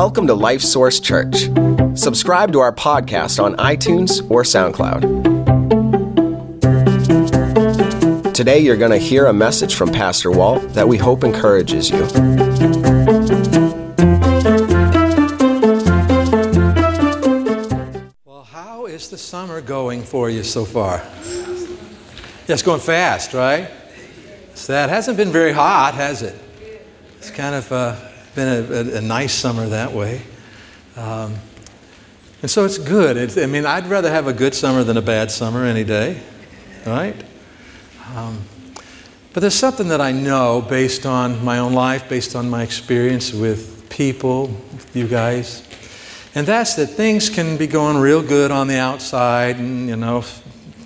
Welcome to Life Source Church. Subscribe to our podcast on iTunes or SoundCloud. Today, you're going to hear a message from Pastor Walt that we hope encourages you. Well, how is the summer going for you so far? It's going fast, right? So that hasn't been very hot, has it? It's kind of uh, been a, a, a, nice summer that way. Um, and so it's good. It's, I mean, I'd rather have a good summer than a bad summer any day, right? Um, but there's something that I know based on my own life, based on my experience with people, with you guys. And that's that things can be going real good on the outside and, you know,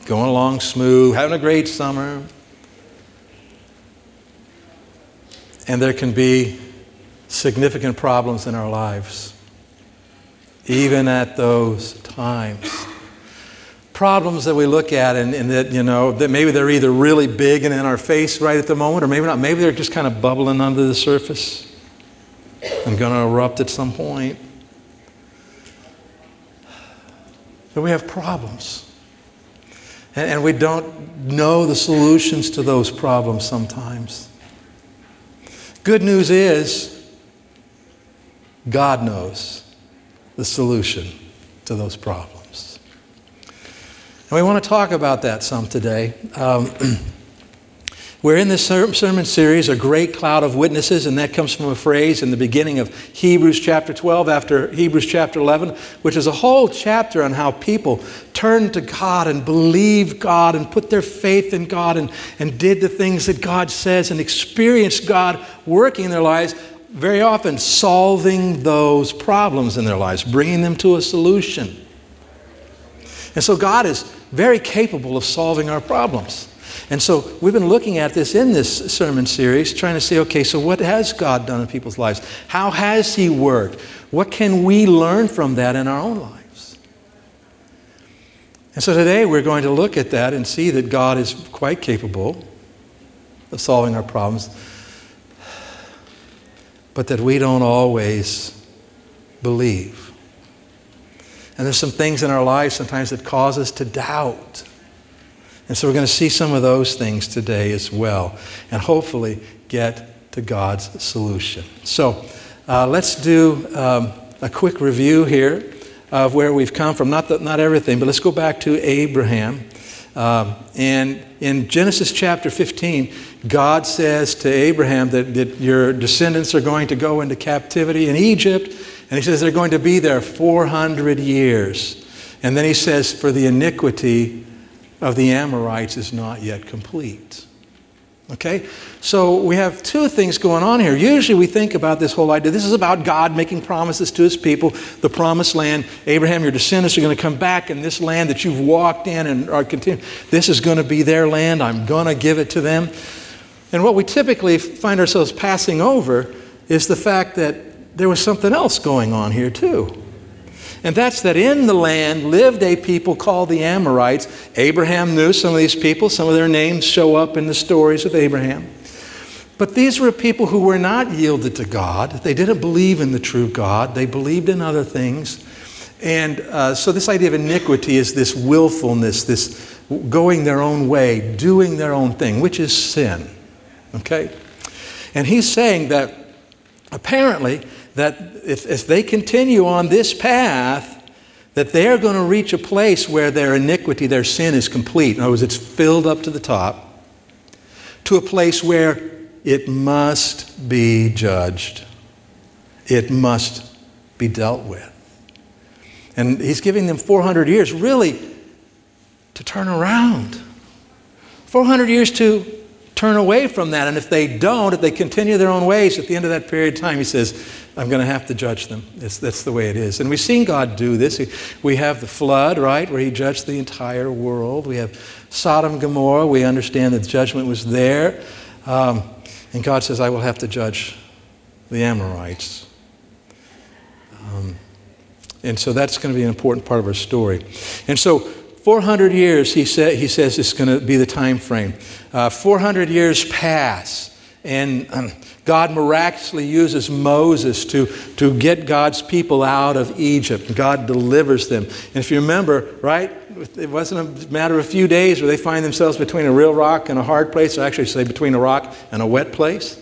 going along smooth, having a great summer. And there can be significant problems in our lives, even at those times. Problems that we look at and, and, that, you know, that maybe they're either really big and in our face right at the moment, or maybe not. Maybe they're just kind of bubbling under the surface and going to erupt at some point. But we have problems. And, and we don't know the solutions to those problems sometimes. Good news is, God knows the solution to those problems. And we want to talk about that some today. Um, We're in this sermon series, A Great Cloud of Witnesses, and that comes from a phrase in the beginning of Hebrews chapter 12 after Hebrews chapter 11, which is a whole chapter on how people turned to God and believed God and put their faith in God and, and did the things that God says and experienced God working in their lives, very often solving those problems in their lives, bringing them to a solution. And so God is very capable of solving our problems. And so we've been looking at this in this sermon series, trying to say, okay, so what has God done in people's lives? How has He worked? What can we learn from that in our own lives? And so today we're going to look at that and see that God is quite capable of solving our problems, but that we don't always believe. And there's some things in our lives sometimes that cause us to doubt. And so we're going to see some of those things today as well, and hopefully get to God's solution. So uh, let's do um, a quick review here of where we've come from. Not, the, not everything, but let's go back to Abraham. Um, and in Genesis chapter 15, God says to Abraham that, that your descendants are going to go into captivity in Egypt, and he says they're going to be there 400 years. And then he says, for the iniquity of the Amorites is not yet complete. Okay? So we have two things going on here. Usually we think about this whole idea. This is about God making promises to his people, the promised land. Abraham, your descendants are going to come back in this land that you've walked in and are continuing. This is going to be their land. I'm going to give it to them. And what we typically find ourselves passing over is the fact that there was something else going on here too. And that's that in the land lived a people called the Amorites. Abraham knew some of these people, some of their names show up in the stories of Abraham. But these were people who were not yielded to God. They didn't believe in the true God, they believed in other things. And uh, so, this idea of iniquity is this willfulness, this going their own way, doing their own thing, which is sin. Okay? And he's saying that apparently that if, if they continue on this path, that they're going to reach a place where their iniquity, their sin is complete. In other words, it's filled up to the top, to a place where it must be judged. It must be dealt with. And he's giving them 400 years, really, to turn around. 400 years to turn away from that. And if they don't, if they continue their own ways, at the end of that period of time, he says, I'm going to have to judge them. It's, that's the way it is. And we've seen God do this. We have the flood, right, where he judged the entire world. We have Sodom and Gomorrah. We understand that judgment was there. Um, and God says, I will have to judge the Amorites. Um, and so that's going to be an important part of our story. And so 400 years, he, sa- he says, is going to be the time frame. Uh, 400 years pass, And um, God miraculously uses Moses to, to get God's people out of Egypt. God delivers them. And if you remember, right, it wasn't a matter of a few days where they find themselves between a real rock and a hard place, or actually say between a rock and a wet place.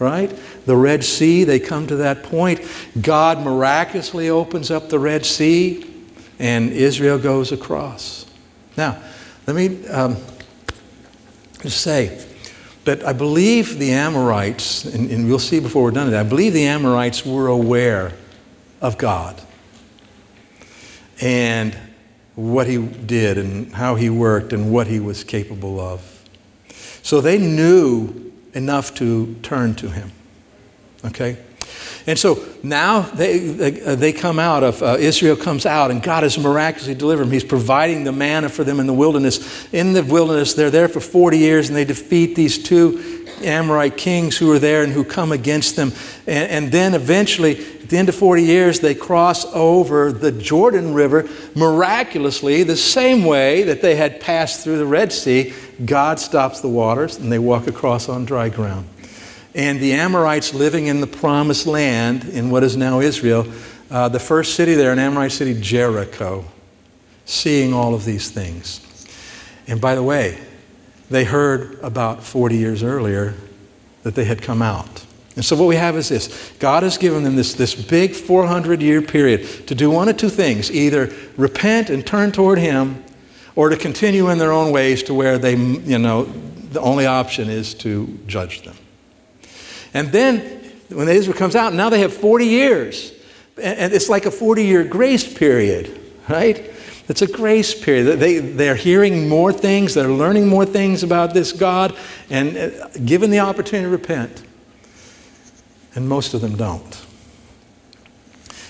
Right? The Red Sea, they come to that point. God miraculously opens up the Red Sea, and Israel goes across. Now, let me um, just say, but I believe the Amorites, and, and we'll see before we're done that, I believe the Amorites were aware of God and what he did and how he worked and what he was capable of. So they knew enough to turn to him. Okay? And so now they, they, uh, they come out of, uh, Israel comes out, and God has miraculously delivered them. He's providing the manna for them in the wilderness. In the wilderness, they're there for 40 years, and they defeat these two Amorite kings who are there and who come against them. And, and then eventually, at the end of 40 years, they cross over the Jordan River miraculously, the same way that they had passed through the Red Sea. God stops the waters, and they walk across on dry ground. And the Amorites living in the promised land in what is now Israel, uh, the first city there, an Amorite city, Jericho, seeing all of these things. And by the way, they heard about 40 years earlier that they had come out. And so what we have is this God has given them this, this big 400 year period to do one of two things either repent and turn toward Him, or to continue in their own ways to where they, you know, the only option is to judge them. And then when Israel comes out, now they have 40 years. And it's like a 40 year grace period, right? It's a grace period. They, they're hearing more things, they're learning more things about this God, and uh, given the opportunity to repent. And most of them don't.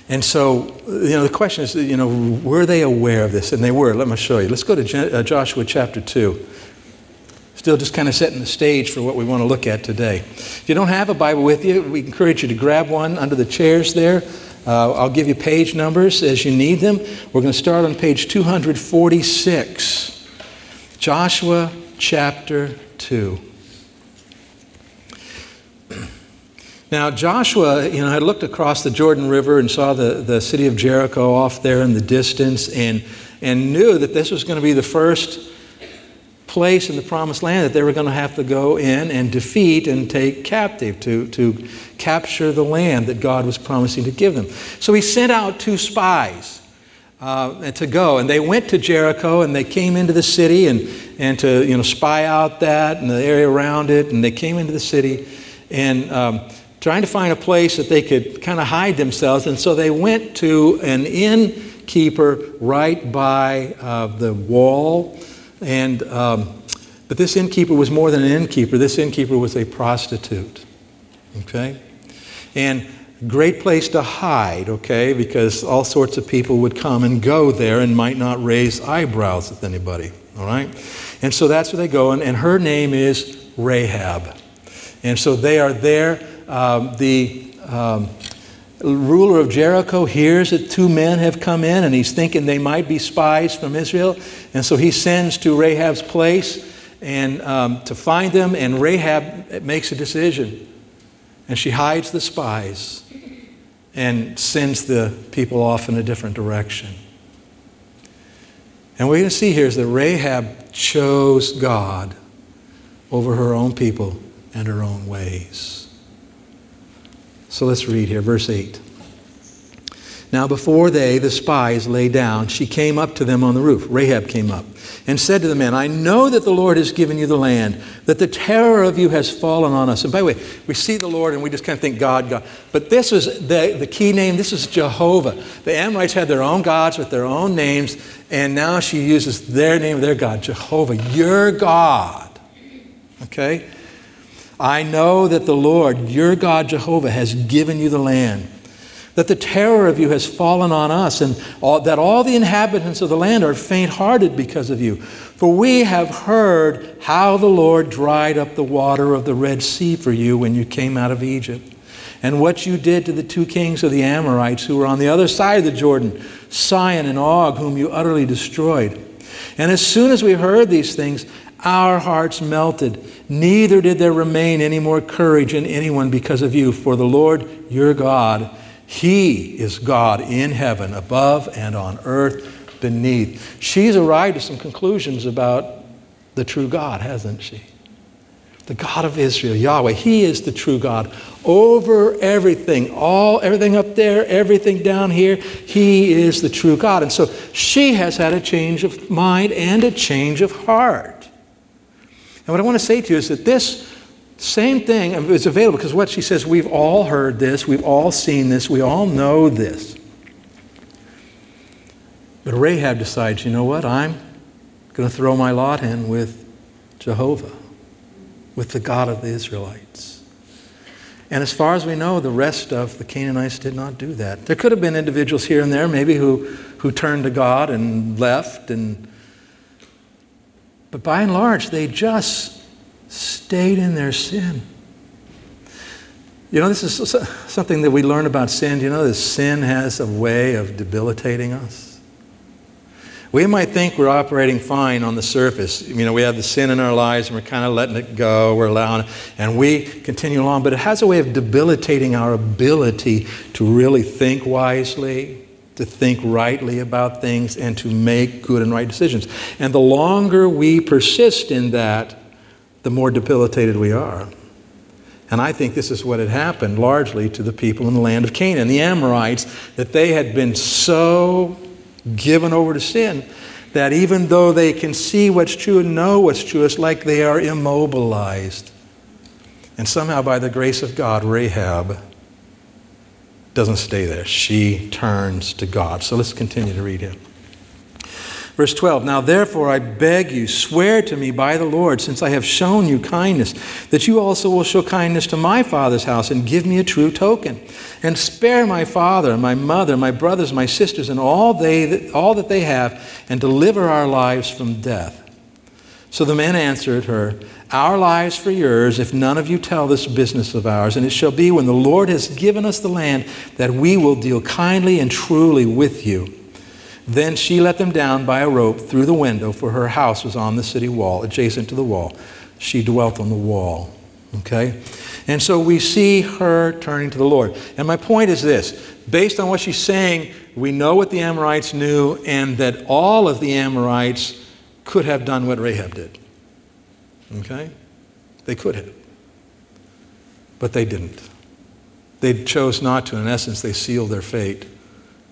And so, you know, the question is, you know, were they aware of this? And they were. Let me show you. Let's go to uh, Joshua chapter 2 still just kind of setting the stage for what we want to look at today. If you don't have a Bible with you, we encourage you to grab one under the chairs there. Uh, I'll give you page numbers as you need them. We're going to start on page 246, Joshua chapter 2. Now, Joshua, you know, had looked across the Jordan River and saw the, the city of Jericho off there in the distance and, and knew that this was going to be the first place in the promised land that they were going to have to go in and defeat and take captive to, to capture the land that God was promising to give them. So he sent out two spies uh, to go, and they went to Jericho and they came into the city and, and to you know, spy out that and the area around it, and they came into the city and um, trying to find a place that they could kind of hide themselves, and so they went to an innkeeper right by uh, the wall and, um, but this innkeeper was more than an innkeeper. This innkeeper was a prostitute. Okay? And great place to hide, okay? Because all sorts of people would come and go there and might not raise eyebrows at anybody. All right? And so that's where they go. And, and her name is Rahab. And so they are there. Um, the um, ruler of Jericho hears that two men have come in and he's thinking they might be spies from Israel. And so he sends to Rahab's place and um, to find them. And Rahab makes a decision. And she hides the spies and sends the people off in a different direction. And what we're going to see here is that Rahab chose God over her own people and her own ways. So let's read here, verse 8. Now, before they, the spies, lay down, she came up to them on the roof. Rahab came up and said to the men, I know that the Lord has given you the land, that the terror of you has fallen on us. And by the way, we see the Lord and we just kind of think God, God. But this is the, the key name. This is Jehovah. The Amorites had their own gods with their own names, and now she uses their name, their God, Jehovah, your God. Okay? I know that the Lord, your God Jehovah, has given you the land, that the terror of you has fallen on us, and all, that all the inhabitants of the land are faint hearted because of you. For we have heard how the Lord dried up the water of the Red Sea for you when you came out of Egypt, and what you did to the two kings of the Amorites who were on the other side of the Jordan, Sihon and Og, whom you utterly destroyed. And as soon as we heard these things, our hearts melted. Neither did there remain any more courage in anyone because of you. For the Lord your God, He is God in heaven, above and on earth beneath. She's arrived at some conclusions about the true God, hasn't she? The God of Israel, Yahweh, He is the true God over everything, all everything up there, everything down here. He is the true God. And so she has had a change of mind and a change of heart. And what I want to say to you is that this same thing is available because what she says, we've all heard this, we've all seen this, we all know this. But Rahab decides, you know what? I'm going to throw my lot in with Jehovah with the God of the Israelites. And as far as we know, the rest of the Canaanites did not do that. There could have been individuals here and there, maybe, who, who turned to God and left. And, but by and large, they just stayed in their sin. You know, this is something that we learn about sin. You know, that sin has a way of debilitating us. We might think we're operating fine on the surface. You know, we have the sin in our lives and we're kind of letting it go, we're allowing it, and we continue along. But it has a way of debilitating our ability to really think wisely, to think rightly about things, and to make good and right decisions. And the longer we persist in that, the more debilitated we are. And I think this is what had happened largely to the people in the land of Canaan, the Amorites, that they had been so given over to sin that even though they can see what's true and know what's true, it's like they are immobilized. And somehow, by the grace of God, Rahab doesn't stay there. She turns to God. So let's continue to read it. Verse 12 Now therefore I beg you, swear to me by the Lord, since I have shown you kindness, that you also will show kindness to my father's house and give me a true token. And spare my father, my mother, my brothers, my sisters, and all, they, all that they have, and deliver our lives from death. So the men answered her, Our lives for yours, if none of you tell this business of ours. And it shall be when the Lord has given us the land that we will deal kindly and truly with you. Then she let them down by a rope through the window, for her house was on the city wall, adjacent to the wall. She dwelt on the wall. Okay? And so we see her turning to the Lord. And my point is this based on what she's saying, we know what the Amorites knew, and that all of the Amorites could have done what Rahab did. Okay? They could have. But they didn't. They chose not to. In essence, they sealed their fate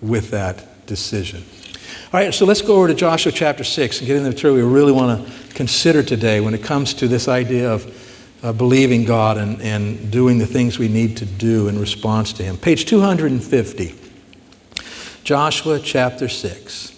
with that decision. All right, so let's go over to Joshua chapter 6 and get into the material we really want to consider today when it comes to this idea of uh, believing God and, and doing the things we need to do in response to Him. Page 250, Joshua chapter 6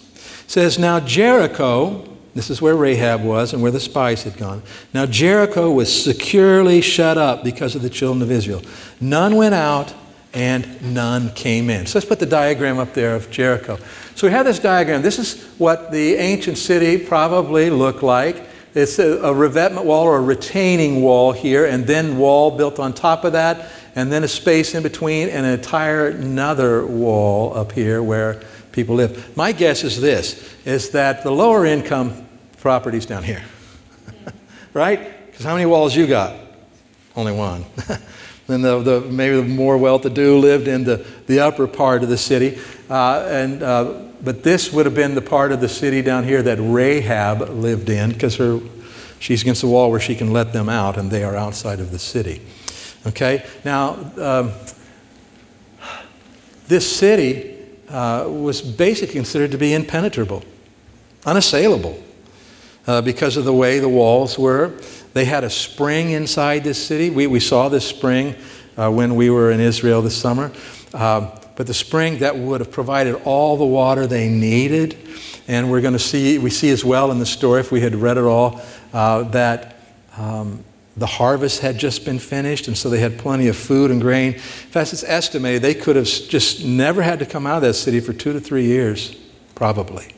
says, Now Jericho, this is where Rahab was and where the spies had gone. Now Jericho was securely shut up because of the children of Israel. None went out and none came in. So let's put the diagram up there of Jericho. So we have this diagram. This is what the ancient city probably looked like. It's a, a revetment wall or a retaining wall here, and then wall built on top of that, and then a space in between, and an entire another wall up here where people live. My guess is this, is that the lower income properties down here. right? Because how many walls you got? Only one. then the, the, maybe the more well-to-do lived in the, the upper part of the city. Uh, and uh, but this would have been the part of the city down here that Rahab lived in because her she's against the wall where she can let them out, and they are outside of the city. Okay? Now, um, this city uh, was basically considered to be impenetrable, unassailable, uh, because of the way the walls were. They had a spring inside this city. We, we saw this spring uh, when we were in Israel this summer. Um, but the spring that would have provided all the water they needed. And we're going to see, we see as well in the story, if we had read it all, uh, that um, the harvest had just been finished, and so they had plenty of food and grain. In fact, it's estimated they could have just never had to come out of that city for two to three years, probably.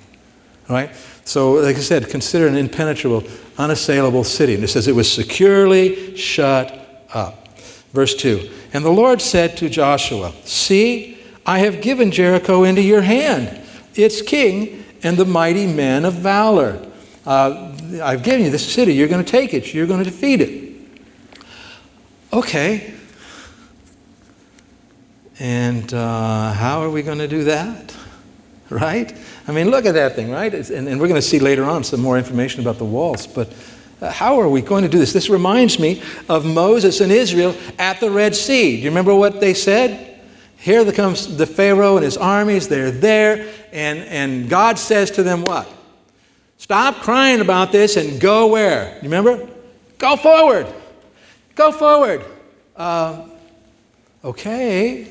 Right? So, like I said, consider an impenetrable, unassailable city. And it says it was securely shut up. Verse 2 And the Lord said to Joshua, See, I have given Jericho into your hand, its king, and the mighty men of valor. uh, I've given you this city. You're going to take it. You're going to defeat it. Okay. And uh, how are we going to do that? Right? I mean, look at that thing, right? And, and, we're going to see later on some more information about the walls. But uh, how are we going to do this? This reminds me of Moses and Israel at the Red Sea. Do you remember what they said? Here comes the Pharaoh and his armies. They're there. And, and God says to them, What? Stop crying about this and go where? You remember? Go forward. Go forward. Uh, okay.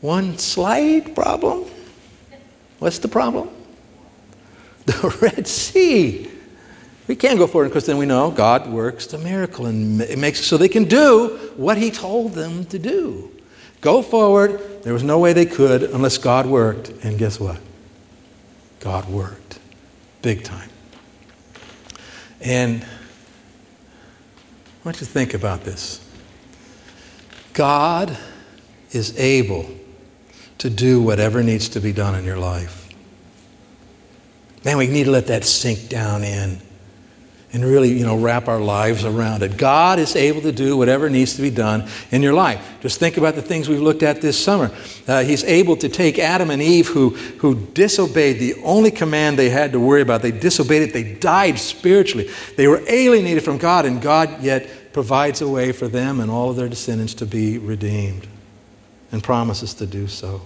One slight problem. What's the problem? The Red Sea. We can't go forward because then we know God works the miracle and it makes so they can do what He told them to do. Go forward. There was no way they could unless God worked. And guess what? God worked big time. And I want you to think about this. God is able to do whatever needs to be done in your life. Man, we need to let that sink down in and really, you know, wrap our lives around it. God is able to do whatever needs to be done in your life. Just think about the things we've looked at this summer. Uh, he's able to take Adam and Eve, who, who disobeyed the only command they had to worry about. They disobeyed it, they died spiritually. They were alienated from God, and God yet provides a way for them and all of their descendants to be redeemed and promises to do so.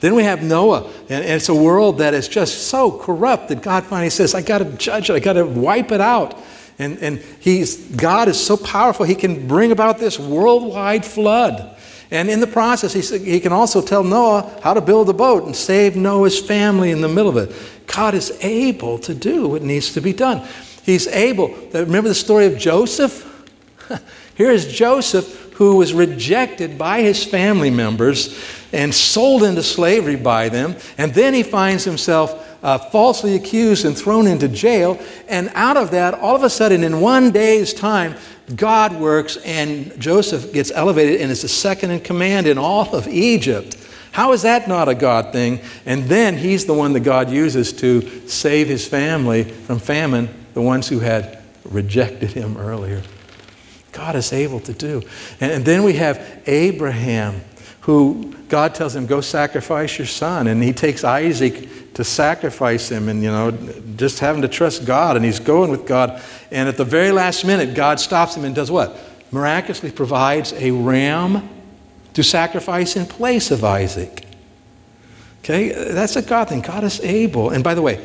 Then we have Noah, and it's a world that is just so corrupt that God finally says, I got to judge it, I got to wipe it out. And, and he's, God is so powerful, he can bring about this worldwide flood. And in the process, he, he can also tell Noah how to build a boat and save Noah's family in the middle of it. God is able to do what needs to be done. He's able. Remember the story of Joseph? Here is Joseph who was rejected by his family members and sold into slavery by them. And then he finds himself uh, falsely accused and thrown into jail. And out of that, all of a sudden, in one day's time, God works and Joseph gets elevated and is the second in command in all of Egypt. How is that not a God thing? And then he's the one that God uses to save his family from famine, the ones who had rejected him earlier. God is able to do. And, and then we have Abraham, who God tells him, Go sacrifice your son. And he takes Isaac to sacrifice him and, you know, just having to trust God. And he's going with God. And at the very last minute, God stops him and does what? Miraculously provides a ram to sacrifice in place of Isaac. Okay? That's a God thing. God is able. And by the way,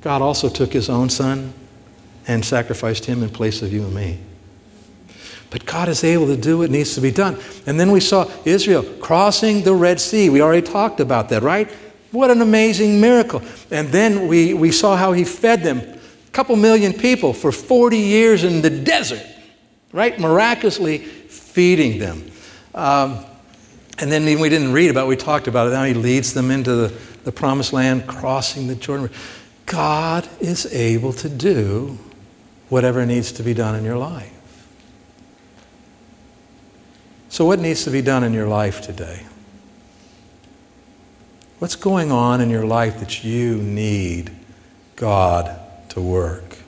God also took his own son and sacrificed him in place of you and me. But God is able to do what needs to be done. And then we saw Israel crossing the Red Sea. We already talked about that, right? What an amazing miracle. And then we, we saw how he fed them, a couple million people, for 40 years in the desert, right? Miraculously feeding them. Um, and then we didn't read about it, we talked about it. Now he leads them into the, the promised land, crossing the Jordan. God is able to do whatever needs to be done in your life. So, what needs to be done in your life today? What's going on in your life that you need God to work?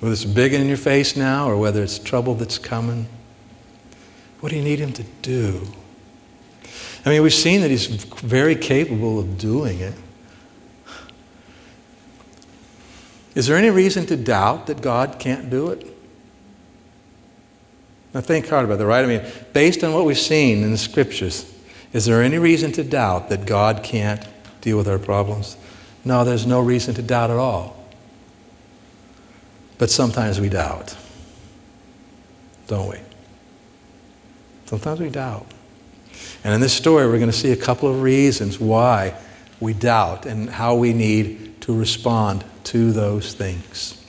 Whether it's big in your face now or whether it's trouble that's coming, what do you need Him to do? I mean, we've seen that He's very capable of doing it. Is there any reason to doubt that God can't do it? Now think hard about that, right? I mean, based on what we've seen in the scriptures, is there any reason to doubt that God can't deal with our problems? No, there's no reason to doubt at all. But sometimes we doubt, don't we? Sometimes we doubt. And in this story, we're going to see a couple of reasons why we doubt and how we need to respond to those things.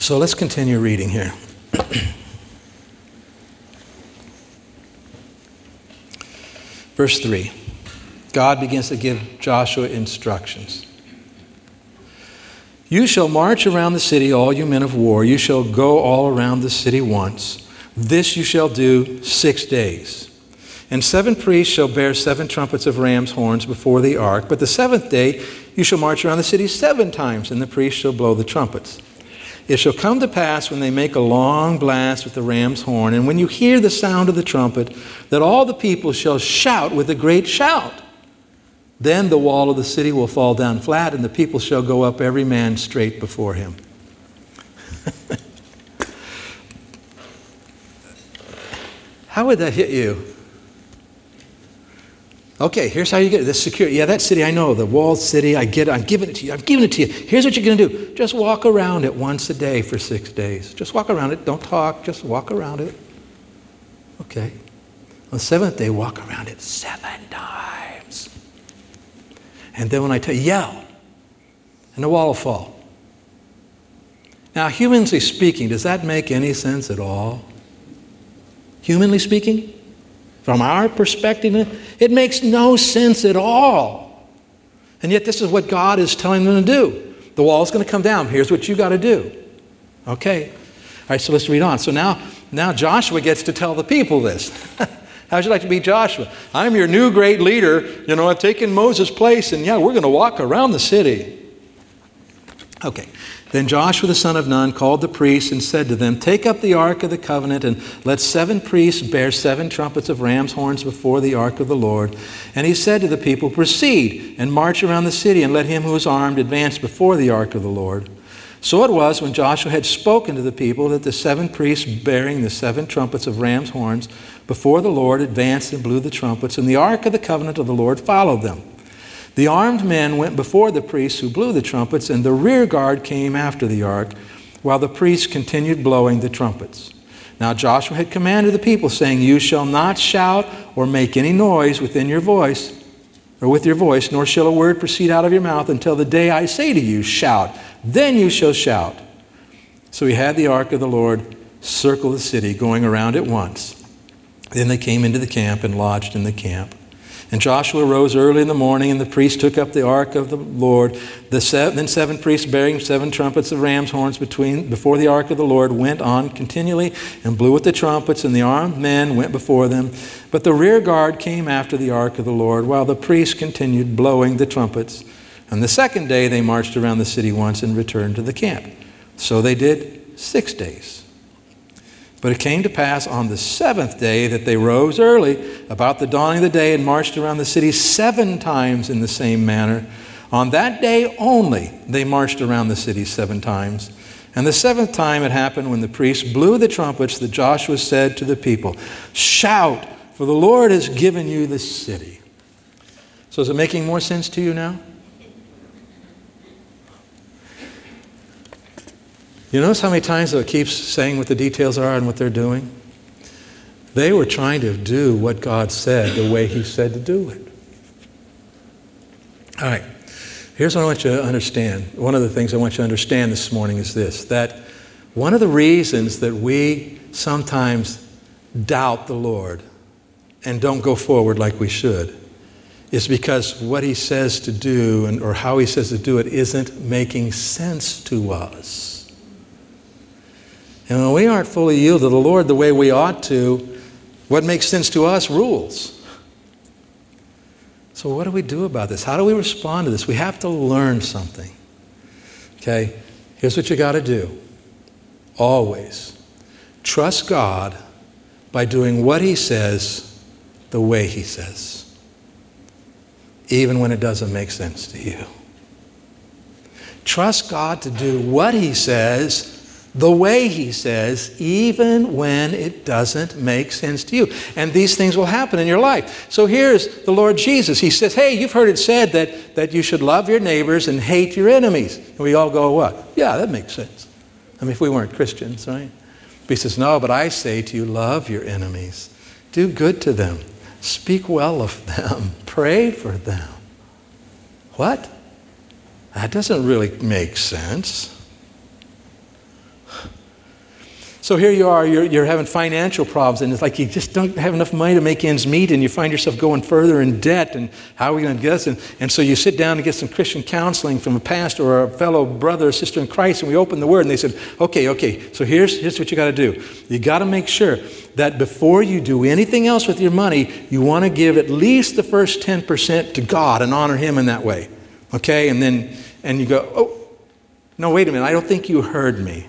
So let's continue reading here. Verse 3 God begins to give Joshua instructions. You shall march around the city, all you men of war. You shall go all around the city once. This you shall do six days. And seven priests shall bear seven trumpets of ram's horns before the ark. But the seventh day You shall march around the city seven times, and the priests shall blow the trumpets. It shall come to pass when they make a long blast with the ram's horn, and when you hear the sound of the trumpet, that all the people shall shout with a great shout. Then the wall of the city will fall down flat, and the people shall go up every man straight before him. How would that hit you? Okay, here's how you get it. This security. Yeah, that city, I know. The walled city, I get it. I'm giving it to you. I'm giving it to you. Here's what you're going to do. Just walk around it once a day for six days. Just walk around it. Don't talk. Just walk around it. Okay. On the seventh day, walk around it seven times. And then when I tell you, yell, and the wall will fall. Now, humanly speaking, does that make any sense at all? Humanly speaking? From our perspective, it makes no sense at all. And yet, this is what God is telling them to do. The wall is going to come down. Here's what you got to do. Okay. All right, so let's read on. So now, now Joshua gets to tell the people this. How'd you like to be Joshua? I'm your new great leader. You know, I've taken Moses' place, and yeah, we're going to walk around the city. Okay. Then Joshua the son of Nun called the priests and said to them, Take up the ark of the covenant, and let seven priests bear seven trumpets of ram's horns before the ark of the Lord. And he said to the people, Proceed and march around the city, and let him who is armed advance before the ark of the Lord. So it was when Joshua had spoken to the people that the seven priests bearing the seven trumpets of ram's horns before the Lord advanced and blew the trumpets, and the ark of the covenant of the Lord followed them. The armed men went before the priests who blew the trumpets, and the rear guard came after the ark, while the priests continued blowing the trumpets. Now Joshua had commanded the people, saying, You shall not shout or make any noise within your voice, or with your voice, nor shall a word proceed out of your mouth until the day I say to you, Shout. Then you shall shout. So he had the ark of the Lord circle the city, going around it once. Then they came into the camp and lodged in the camp. And Joshua rose early in the morning, and the priests took up the ark of the Lord. The seven, then seven priests bearing seven trumpets of ram's horns between, before the ark of the Lord went on continually and blew with the trumpets, and the armed men went before them. But the rear guard came after the ark of the Lord, while the priests continued blowing the trumpets. And the second day they marched around the city once and returned to the camp. So they did six days. But it came to pass on the seventh day that they rose early about the dawning of the day and marched around the city seven times in the same manner. On that day only they marched around the city seven times. And the seventh time it happened when the priests blew the trumpets that Joshua said to the people, Shout, for the Lord has given you the city. So is it making more sense to you now? You notice how many times it keeps saying what the details are and what they're doing? They were trying to do what God said the way He said to do it. All right. Here's what I want you to understand. One of the things I want you to understand this morning is this that one of the reasons that we sometimes doubt the Lord and don't go forward like we should is because what He says to do and, or how He says to do it isn't making sense to us. And when we aren't fully yielded to the Lord the way we ought to, what makes sense to us rules. So, what do we do about this? How do we respond to this? We have to learn something. Okay? Here's what you got to do always trust God by doing what He says the way He says, even when it doesn't make sense to you. Trust God to do what He says the way he says, even when it doesn't make sense to you. And these things will happen in your life. So here's the Lord Jesus. He says, Hey, you've heard it said that, that you should love your neighbors and hate your enemies. And we all go, What? Yeah, that makes sense. I mean, if we weren't Christians, right? But he says, No, but I say to you, love your enemies, do good to them, speak well of them, pray for them. What? That doesn't really make sense. So here you are, you're, you're having financial problems, and it's like you just don't have enough money to make ends meet, and you find yourself going further in debt, and how are we going to get this? And, and so you sit down and get some Christian counseling from a pastor or a fellow brother or sister in Christ, and we open the Word, and they said, okay, okay, so here's, here's what you got to do. You got to make sure that before you do anything else with your money, you want to give at least the first 10% to God and honor Him in that way. Okay, and then and you go, oh, no, wait a minute, I don't think you heard me.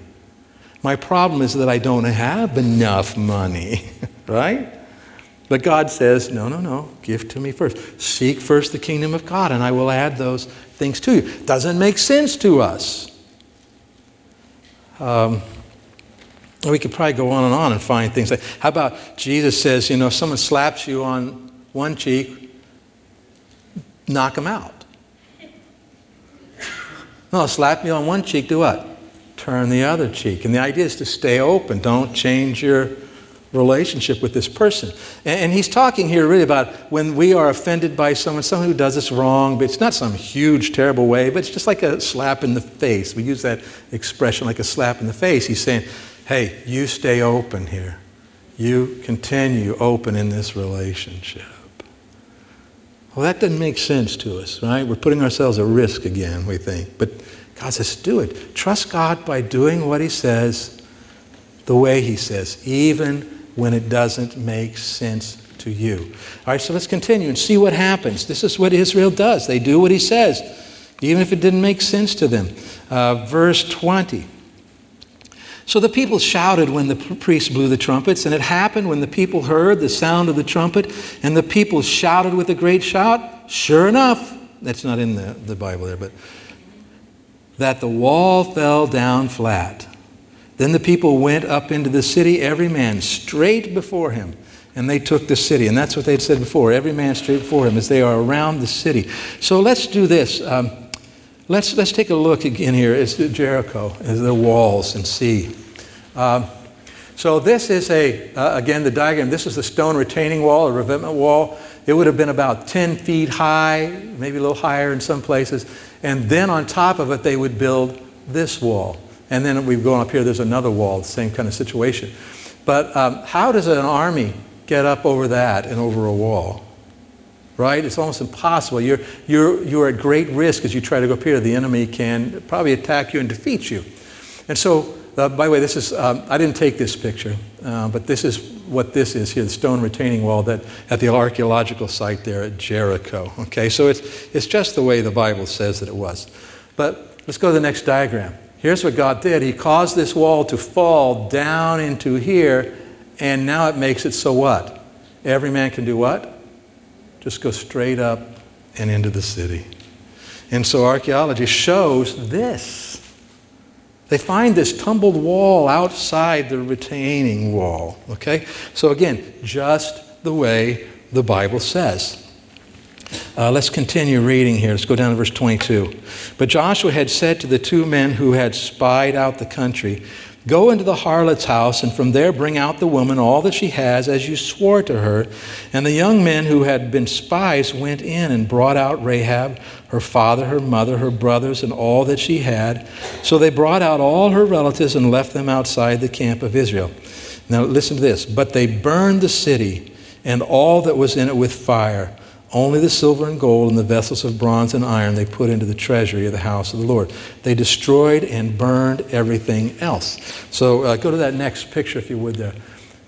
My problem is that I don't have enough money, right? But God says, no, no, no, give to me first. Seek first the kingdom of God, and I will add those things to you. Doesn't make sense to us. Um, we could probably go on and on and find things like, how about Jesus says, you know, if someone slaps you on one cheek, knock them out. No, slap me on one cheek, do what? Turn the other cheek. And the idea is to stay open. Don't change your relationship with this person. And, and, he's talking here really about when we are offended by someone, someone who does us wrong, but it's not some huge, terrible way, but it's just like a slap in the face. We use that expression like a slap in the face. He's saying, hey, you stay open here. You continue open in this relationship. Well, that doesn't make sense to us, right? We're putting ourselves at risk again, we think. But God says, do it. Trust God by doing what He says the way He says, even when it doesn't make sense to you. All right, so let's continue and see what happens. This is what Israel does. They do what He says, even if it didn't make sense to them. Uh, verse 20. So the people shouted when the priests blew the trumpets, and it happened when the people heard the sound of the trumpet, and the people shouted with a great shout. Sure enough, that's not in the, the Bible there, but that the wall fell down flat. Then the people went up into the city, every man straight before him, and they took the city. And that's what they'd said before every man straight before him as they are around the city. So let's do this. Um, Let's, let's take a look again here at Jericho, as the walls, and see. Um, so this is a, uh, again, the diagram. This is the stone retaining wall, a revetment wall. It would have been about 10 feet high, maybe a little higher in some places. And then on top of it, they would build this wall. And then we've gone up here, there's another wall, same kind of situation. But um, how does an army get up over that and over a wall? right? It's almost impossible. You're, you're, you're at great risk as you try to go up here. The enemy can probably attack you and defeat you. And so, uh, by the way, this is, um, I didn't take this picture, uh, but this is what this is here, the stone retaining wall that, at the archaeological site there at Jericho. Okay, so it's, it's just the way the Bible says that it was. But let's go to the next diagram. Here's what God did. He caused this wall to fall down into here, and now it makes it so what? Every man can do what? just go straight up and into the city. And so archaeology shows this. They find this tumbled wall outside the retaining wall. Okay? So again, just the way the Bible says. Uh, let's continue reading here. Let's go down to verse 22. But Joshua had said to the two men who had spied out the country, Go into the harlot's house, and from there bring out the woman all that she has, as you swore to her. And the young men who had been spies went in and brought out Rahab, her father, her mother, her brothers, and all that she had. So they brought out all her relatives and left them outside the camp of Israel. Now listen to this. But they burned the city and all that was in it with fire only the silver and gold and the vessels of bronze and iron they put into the treasury of the house of the Lord. They destroyed and burned everything else. So uh, go to that next picture, if you would, there.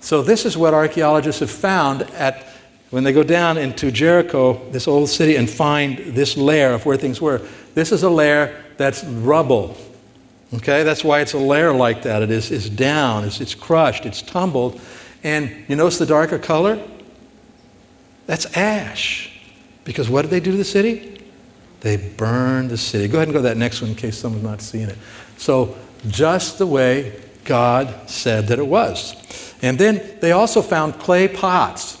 So this is what archaeologists have found at when they go down into Jericho, this old city, and find this layer of where things were. This is a layer that's rubble. Okay, that's why it's a layer like that. It is it's down, it's, it's crushed, it's tumbled. And you notice the darker color? That's ash. Because what did they do to the city? They burned the city. Go ahead and go to that next one in case someone's not seeing it. So, just the way God said that it was. And then they also found clay pots.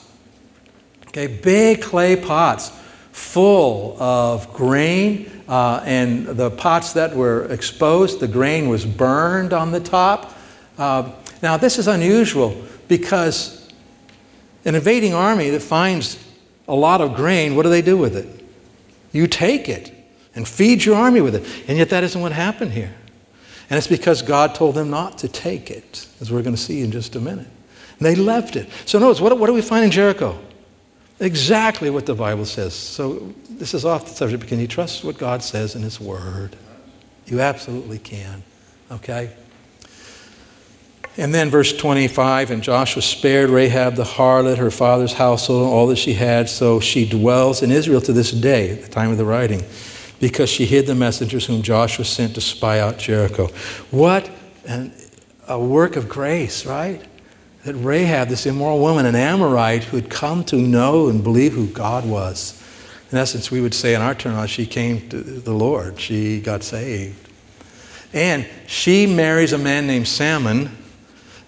Okay, big clay pots full of grain. Uh, and the pots that were exposed, the grain was burned on the top. Uh, now, this is unusual because an invading army that finds a lot of grain, what do they do with it? You take it and feed your army with it. And yet that isn't what happened here. And it's because God told them not to take it, as we're going to see in just a minute. And they left it. So notice, what, what do we find in Jericho? Exactly what the Bible says. So this is off the subject, but can you trust what God says in His Word? You absolutely can. Okay? And then verse 25, and Joshua spared Rahab the harlot, her father's household, all that she had, so she dwells in Israel to this day, at the time of the writing. because she hid the messengers whom Joshua sent to spy out Jericho. What an, a work of grace, right? That Rahab, this immoral woman, an Amorite who had come to know and believe who God was. In essence, we would say in our terminology, she came to the Lord. She got saved. And she marries a man named Salmon,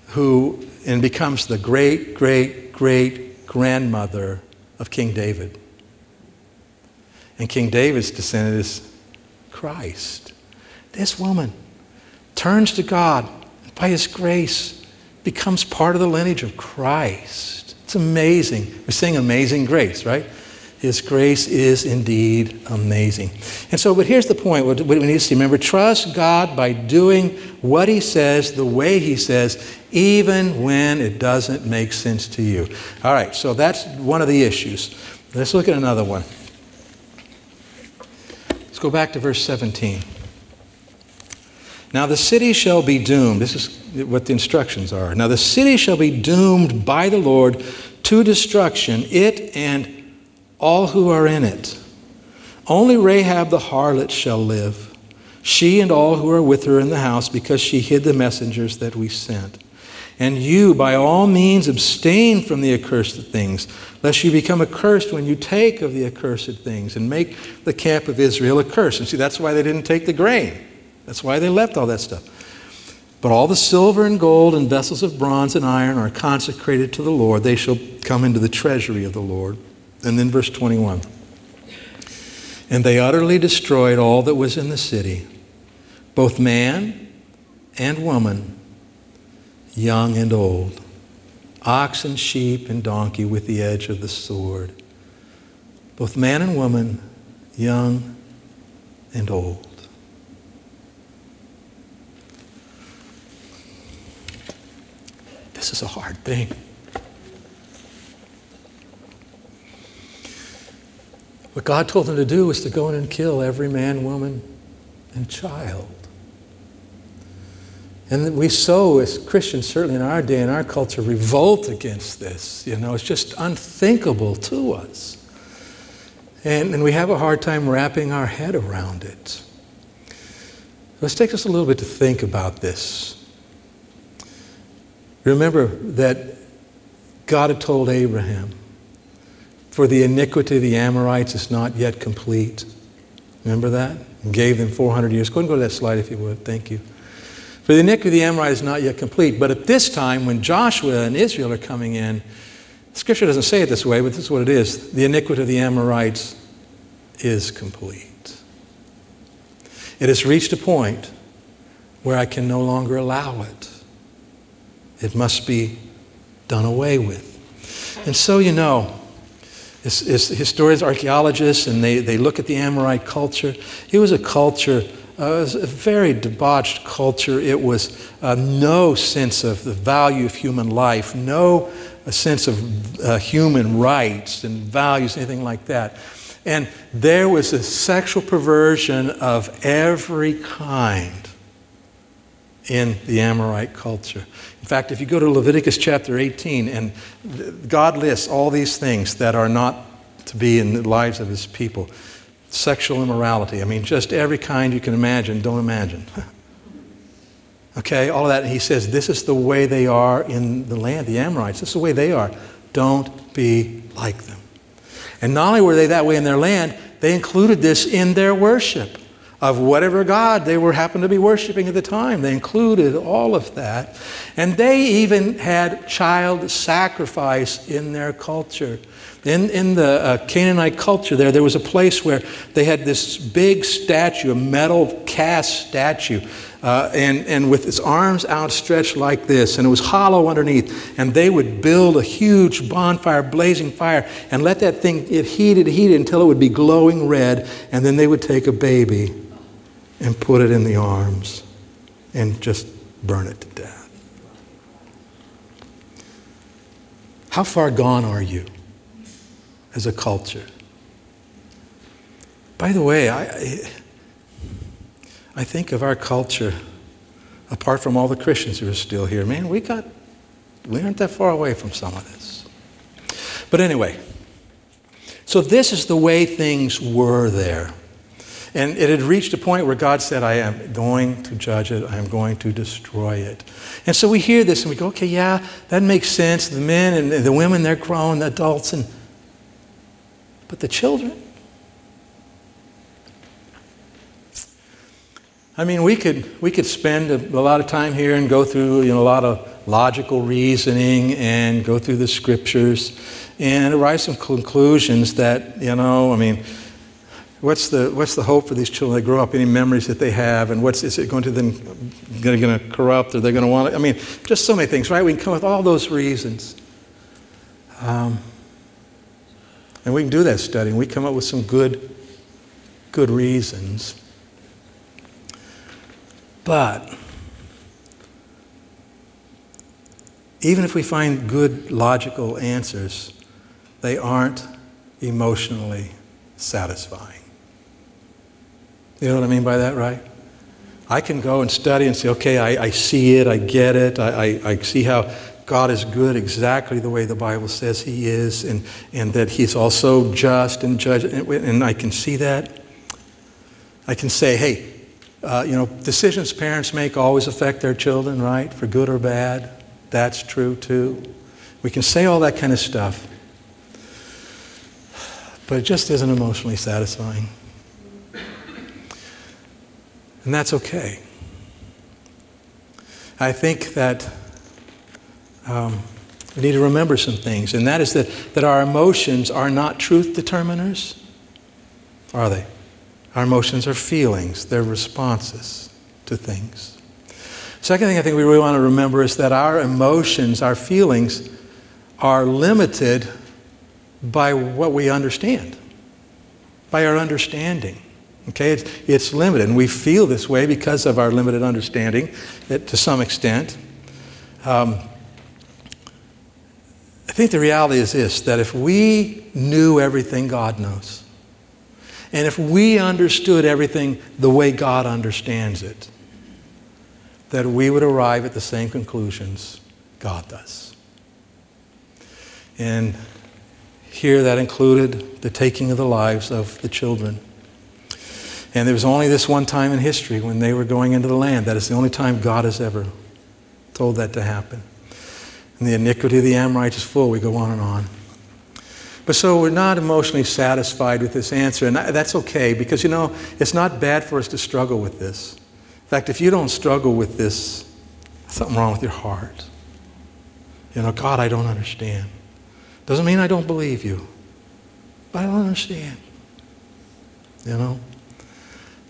who and becomes the great, great, great grandmother of King David. And King David's descendant is Christ. This woman turns to God by his grace, becomes part of the lineage of Christ. It's amazing. We sing Amazing Grace, right? His grace is indeed amazing. And so, but here's the point what we need to see. Remember, trust God by doing what He says the way He says, even when it doesn't make sense to you. All right, so that's one of the issues. Let's look at another one. Let's go back to verse 17. Now the city shall be doomed. This is what the instructions are. Now the city shall be doomed by the Lord to destruction, it and all who are in it. Only Rahab the harlot shall live, she and all who are with her in the house, because she hid the messengers that we sent. And you, by all means, abstain from the accursed things, lest you become accursed when you take of the accursed things and make the camp of Israel accursed. And see, that's why they didn't take the grain. That's why they left all that stuff. But all the silver and gold and vessels of bronze and iron are consecrated to the Lord. They shall come into the treasury of the Lord. And then verse 21. And they utterly destroyed all that was in the city, both man and woman, young and old, ox and sheep and donkey with the edge of the sword, both man and woman, young and old. This is a hard thing. What God told them to do was to go in and kill every man, woman, and child. And we so, as Christians, certainly in our day and our culture, revolt against this. You know, it's just unthinkable to us. And, and we have a hard time wrapping our head around it. Let's take just a little bit to think about this. Remember that God had told Abraham, for the iniquity of the Amorites is not yet complete. Remember that? And gave them 400 years. Go and go to that slide if you would. Thank you. For the iniquity of the Amorites is not yet complete. But at this time, when Joshua and Israel are coming in, Scripture doesn't say it this way, but this is what it is. The iniquity of the Amorites is complete. It has reached a point where I can no longer allow it. It must be done away with. And so, you know, as, as historians, archaeologists, and they, they look at the Amorite culture. It was a culture, uh, was a very debauched culture. It was uh, no sense of the value of human life, no sense of uh, human rights and values, anything like that. And there was a sexual perversion of every kind in the Amorite culture. In fact, if you go to Leviticus chapter 18, and God lists all these things that are not to be in the lives of his people sexual immorality. I mean, just every kind you can imagine, don't imagine. okay, all of that. And he says, This is the way they are in the land, the Amorites. This is the way they are. Don't be like them. And not only were they that way in their land, they included this in their worship of whatever God they were happened to be worshiping at the time. They included all of that. And they even had child sacrifice in their culture. In, in the uh, Canaanite culture, there, there was a place where they had this big statue, a metal cast statue, uh, and, and with its arms outstretched like this, and it was hollow underneath. And they would build a huge bonfire, blazing fire, and let that thing get heated, heated until it would be glowing red, and then they would take a baby and put it in the arms and just burn it to death. How far gone are you as a culture? By the way, I, I think of our culture, apart from all the Christians who are still here, man, we got, we aren't that far away from some of this. But anyway, so this is the way things were there. And it had reached a point where God said, I am going to judge it, I am going to destroy it. And so we hear this and we go, okay, yeah, that makes sense. The men and the women, they're grown, the adults, and but the children? I mean, we could, we could spend a, a, lot of time here and go through you know, a lot of logical reasoning and go through the scriptures and arrive some conclusions that, you know, I mean, what's the, what's the hope for these children? They grow up, any memories that they have, and what's, is it going to then going to corrupt? Are they going to want it? I mean, just so many things, right? We can come with all those reasons. Um, and we can do that study, and we come up with some good, good reasons. But even if we find good logical answers, they aren't emotionally satisfying. You know what I mean by that, right? I can go and study and say, okay, I, I see it, I get it, I, I, I see how God is good exactly the way the Bible says He is, and, and that He's also just and judge, and I can see that. I can say, hey, uh, you know, decisions parents make always affect their children, right? For good or bad. That's true too. We can say all that kind of stuff. But it just isn't emotionally satisfying. And that's okay. I think that um, we need to remember some things, and that is that, that our emotions are not truth determiners, are they? Our emotions are feelings, they're responses to things. Second thing I think we really want to remember is that our emotions, our feelings, are limited by what we understand, by our understanding. Okay, it's, it's limited, and we feel this way because of our limited understanding to some extent. Um, I think the reality is this that if we knew everything God knows, and if we understood everything the way God understands it, that we would arrive at the same conclusions God does. And here that included the taking of the lives of the children. And there was only this one time in history when they were going into the land. That is the only time God has ever told that to happen. And the iniquity of the Amorites is full. We go on and on. But so we're not emotionally satisfied with this answer, and that's okay because, you know, it's not bad for us to struggle with this. In fact, if you don't struggle with this, something wrong with your heart. You know, God, I don't understand. Doesn't mean I don't believe you, but I don't understand. You know?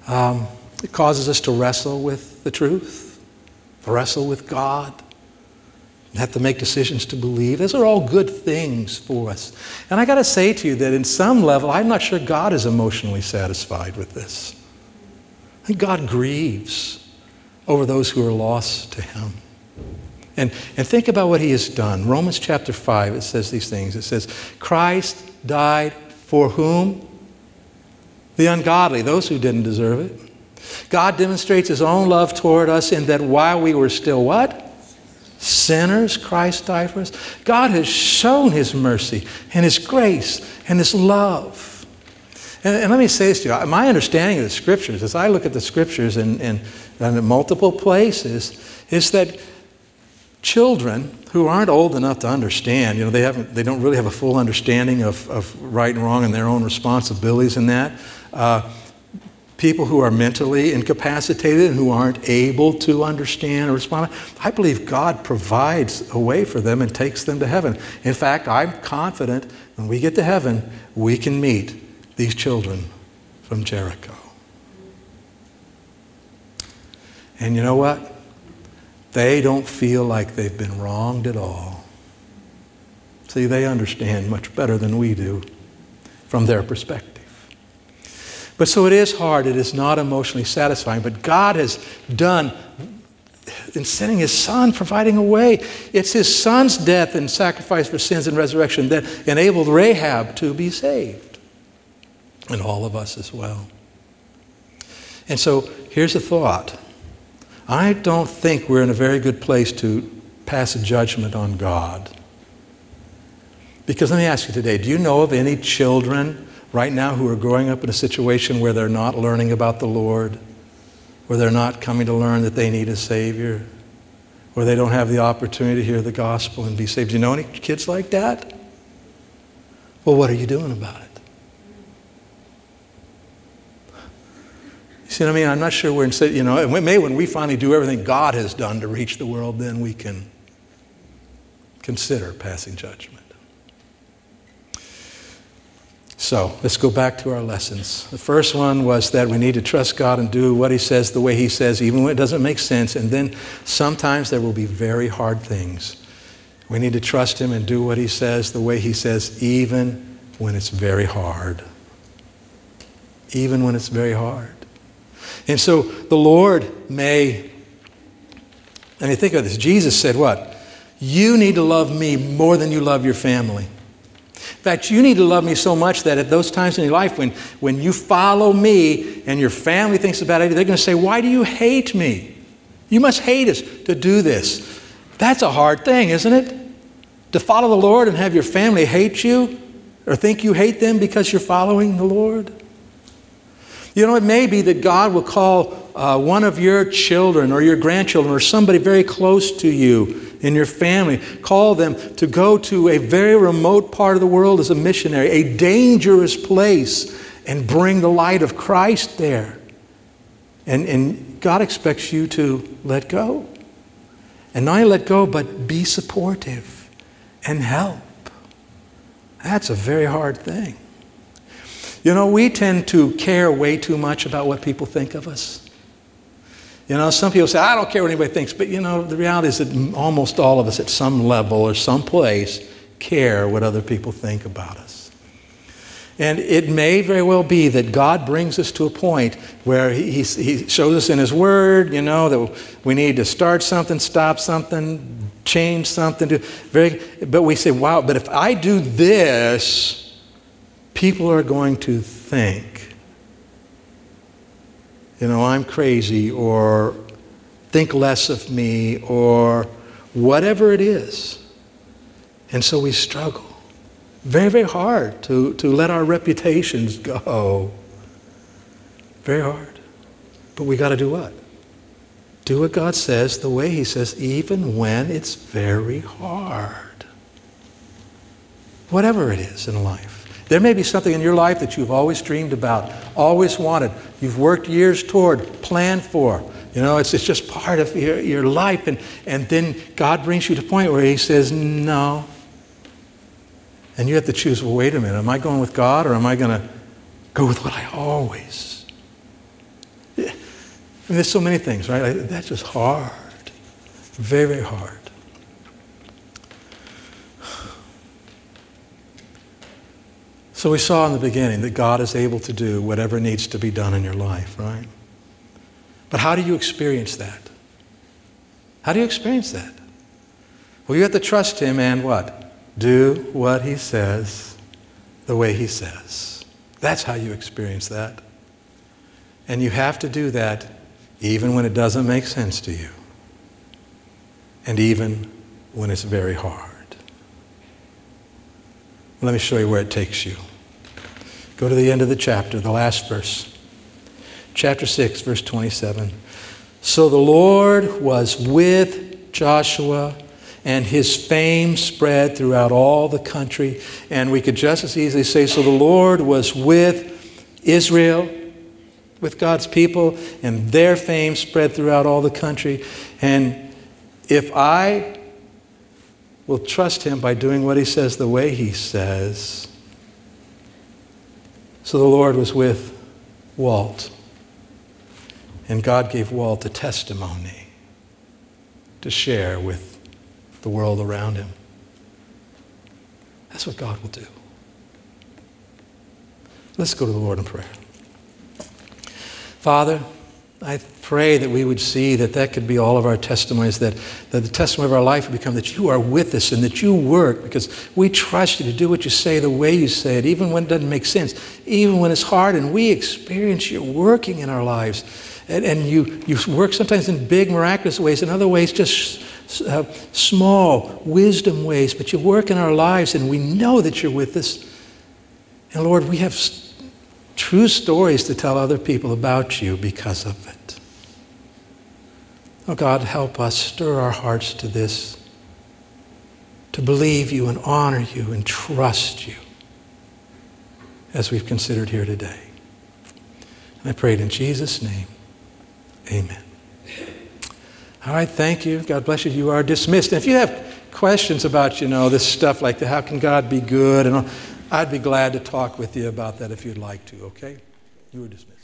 Um, it causes us to wrestle with the truth, wrestle with God and have to make decisions to believe. Those are all good things for us. And I got to say to you that in some level, I'm not sure God is emotionally satisfied with this. God grieves over those who are lost to Him. And, and think about what He has done. Romans chapter 5, it says these things. It says, Christ died for whom? The ungodly, those who didn't deserve it. God demonstrates His own love toward us in that while we were still what? sinners, Christ died for us. God has shown His mercy and His grace and His love. And, and, let me say this to you my understanding of the Scriptures, as I look at the Scriptures in, in, in multiple places, is that children who aren't old enough to understand, you know, they, haven't, they don't really have a full understanding of, of right and wrong and their own responsibilities in that. Uh, people who are mentally incapacitated and who aren't able to understand or respond. I believe God provides a way for them and takes them to heaven. In fact, I'm confident when we get to heaven, we can meet these children from Jericho. And you know what? They don't feel like they've been wronged at all. See, they understand much better than we do from their perspective. But so it is hard, it is not emotionally satisfying, but God has done in sending his son, providing a way. It's his son's death and sacrifice for sins and resurrection that enabled Rahab to be saved, and all of us as well. And so here's a thought I don't think we're in a very good place to pass a judgment on God. Because let me ask you today do you know of any children right now who are growing up in a situation where they're not learning about the Lord, where they're not coming to learn that they need a Savior, where they don't have the opportunity to hear the gospel and be saved. Do you know any kids like that? Well, what are you doing about it? You see what I mean? I'm not sure we're in, you know, maybe when we finally do everything God has done to reach the world, then we can consider passing judgment. So let's go back to our lessons. The first one was that we need to trust God and do what He says the way He says, even when it doesn't make sense. And then sometimes there will be very hard things. We need to trust Him and do what He says the way He says, even when it's very hard. Even when it's very hard. And so the Lord may, I mean, think of this. Jesus said, What? You need to love me more than you love your family. In fact, you need to love me so much that at those times in your life when, when you follow me and your family thinks about it, they're going to say, Why do you hate me? You must hate us to do this. That's a hard thing, isn't it? To follow the Lord and have your family hate you or think you hate them because you're following the Lord. You know, it may be that God will call uh, one of your children or your grandchildren or somebody very close to you in your family, call them to go to a very remote part of the world as a missionary, a dangerous place, and bring the light of Christ there. And, and God expects you to let go. And not only let go, but be supportive and help. That's a very hard thing. You know, we tend to care way too much about what people think of us. You know, some people say, I don't care what anybody thinks, but you know, the reality is that almost all of us at some level or some place care what other people think about us. And it may very well be that God brings us to a point where he, he, shows us in His Word, you know, that we need to start something, stop something, change something. Very, but we say, wow, but if I do this, people are going to think you know, I'm crazy or think less of me or whatever it is. And so we struggle. Very, very hard to, to let our reputations go. Very hard. But we got to do what? Do what God says the way He says, even when it's very hard. Whatever it is in life. There may be something in your life that you've always dreamed about, always wanted, you've worked years toward, planned for. You know, it's, it's just part of your, your life. And, and then God brings you to a point where He says, no. And you have to choose, well, wait a minute, am I going with God or am I going to go with what I always? I mean, there's so many things, right? That's just hard. Very, very hard. So we saw in the beginning that God is able to do whatever needs to be done in your life, right? But how do you experience that? How do you experience that? Well, you have to trust Him and what? Do what He says the way He says. That's how you experience that. And you have to do that even when it doesn't make sense to you, and even when it's very hard. Let me show you where it takes you. Go to the end of the chapter, the last verse. Chapter 6, verse 27. So the Lord was with Joshua, and his fame spread throughout all the country. And we could just as easily say, So the Lord was with Israel, with God's people, and their fame spread throughout all the country. And if I will trust him by doing what he says the way he says, so the Lord was with Walt. And God gave Walt a testimony to share with the world around him. That's what God will do. Let's go to the Lord in prayer. Father, I pray that we would see that that could be all of our testimonies, that, that the testimony of our life would become that you are with us and that you work because we trust you to do what you say the way you say it, even when it doesn't make sense, even when it's hard, and we experience you working in our lives. And, and you, you work sometimes in big, miraculous ways, in other ways, just uh, small, wisdom ways, but you work in our lives, and we know that you're with us. And Lord, we have true stories to tell other people about you because of it. Oh God, help us stir our hearts to this, to believe you and honor you and trust you as we've considered here today. And I pray it in Jesus' name. Amen. All right, thank you. God bless you. You are dismissed. If you have questions about, you know, this stuff like how can God be good and all, I'd be glad to talk with you about that if you'd like to, okay? You are dismissed.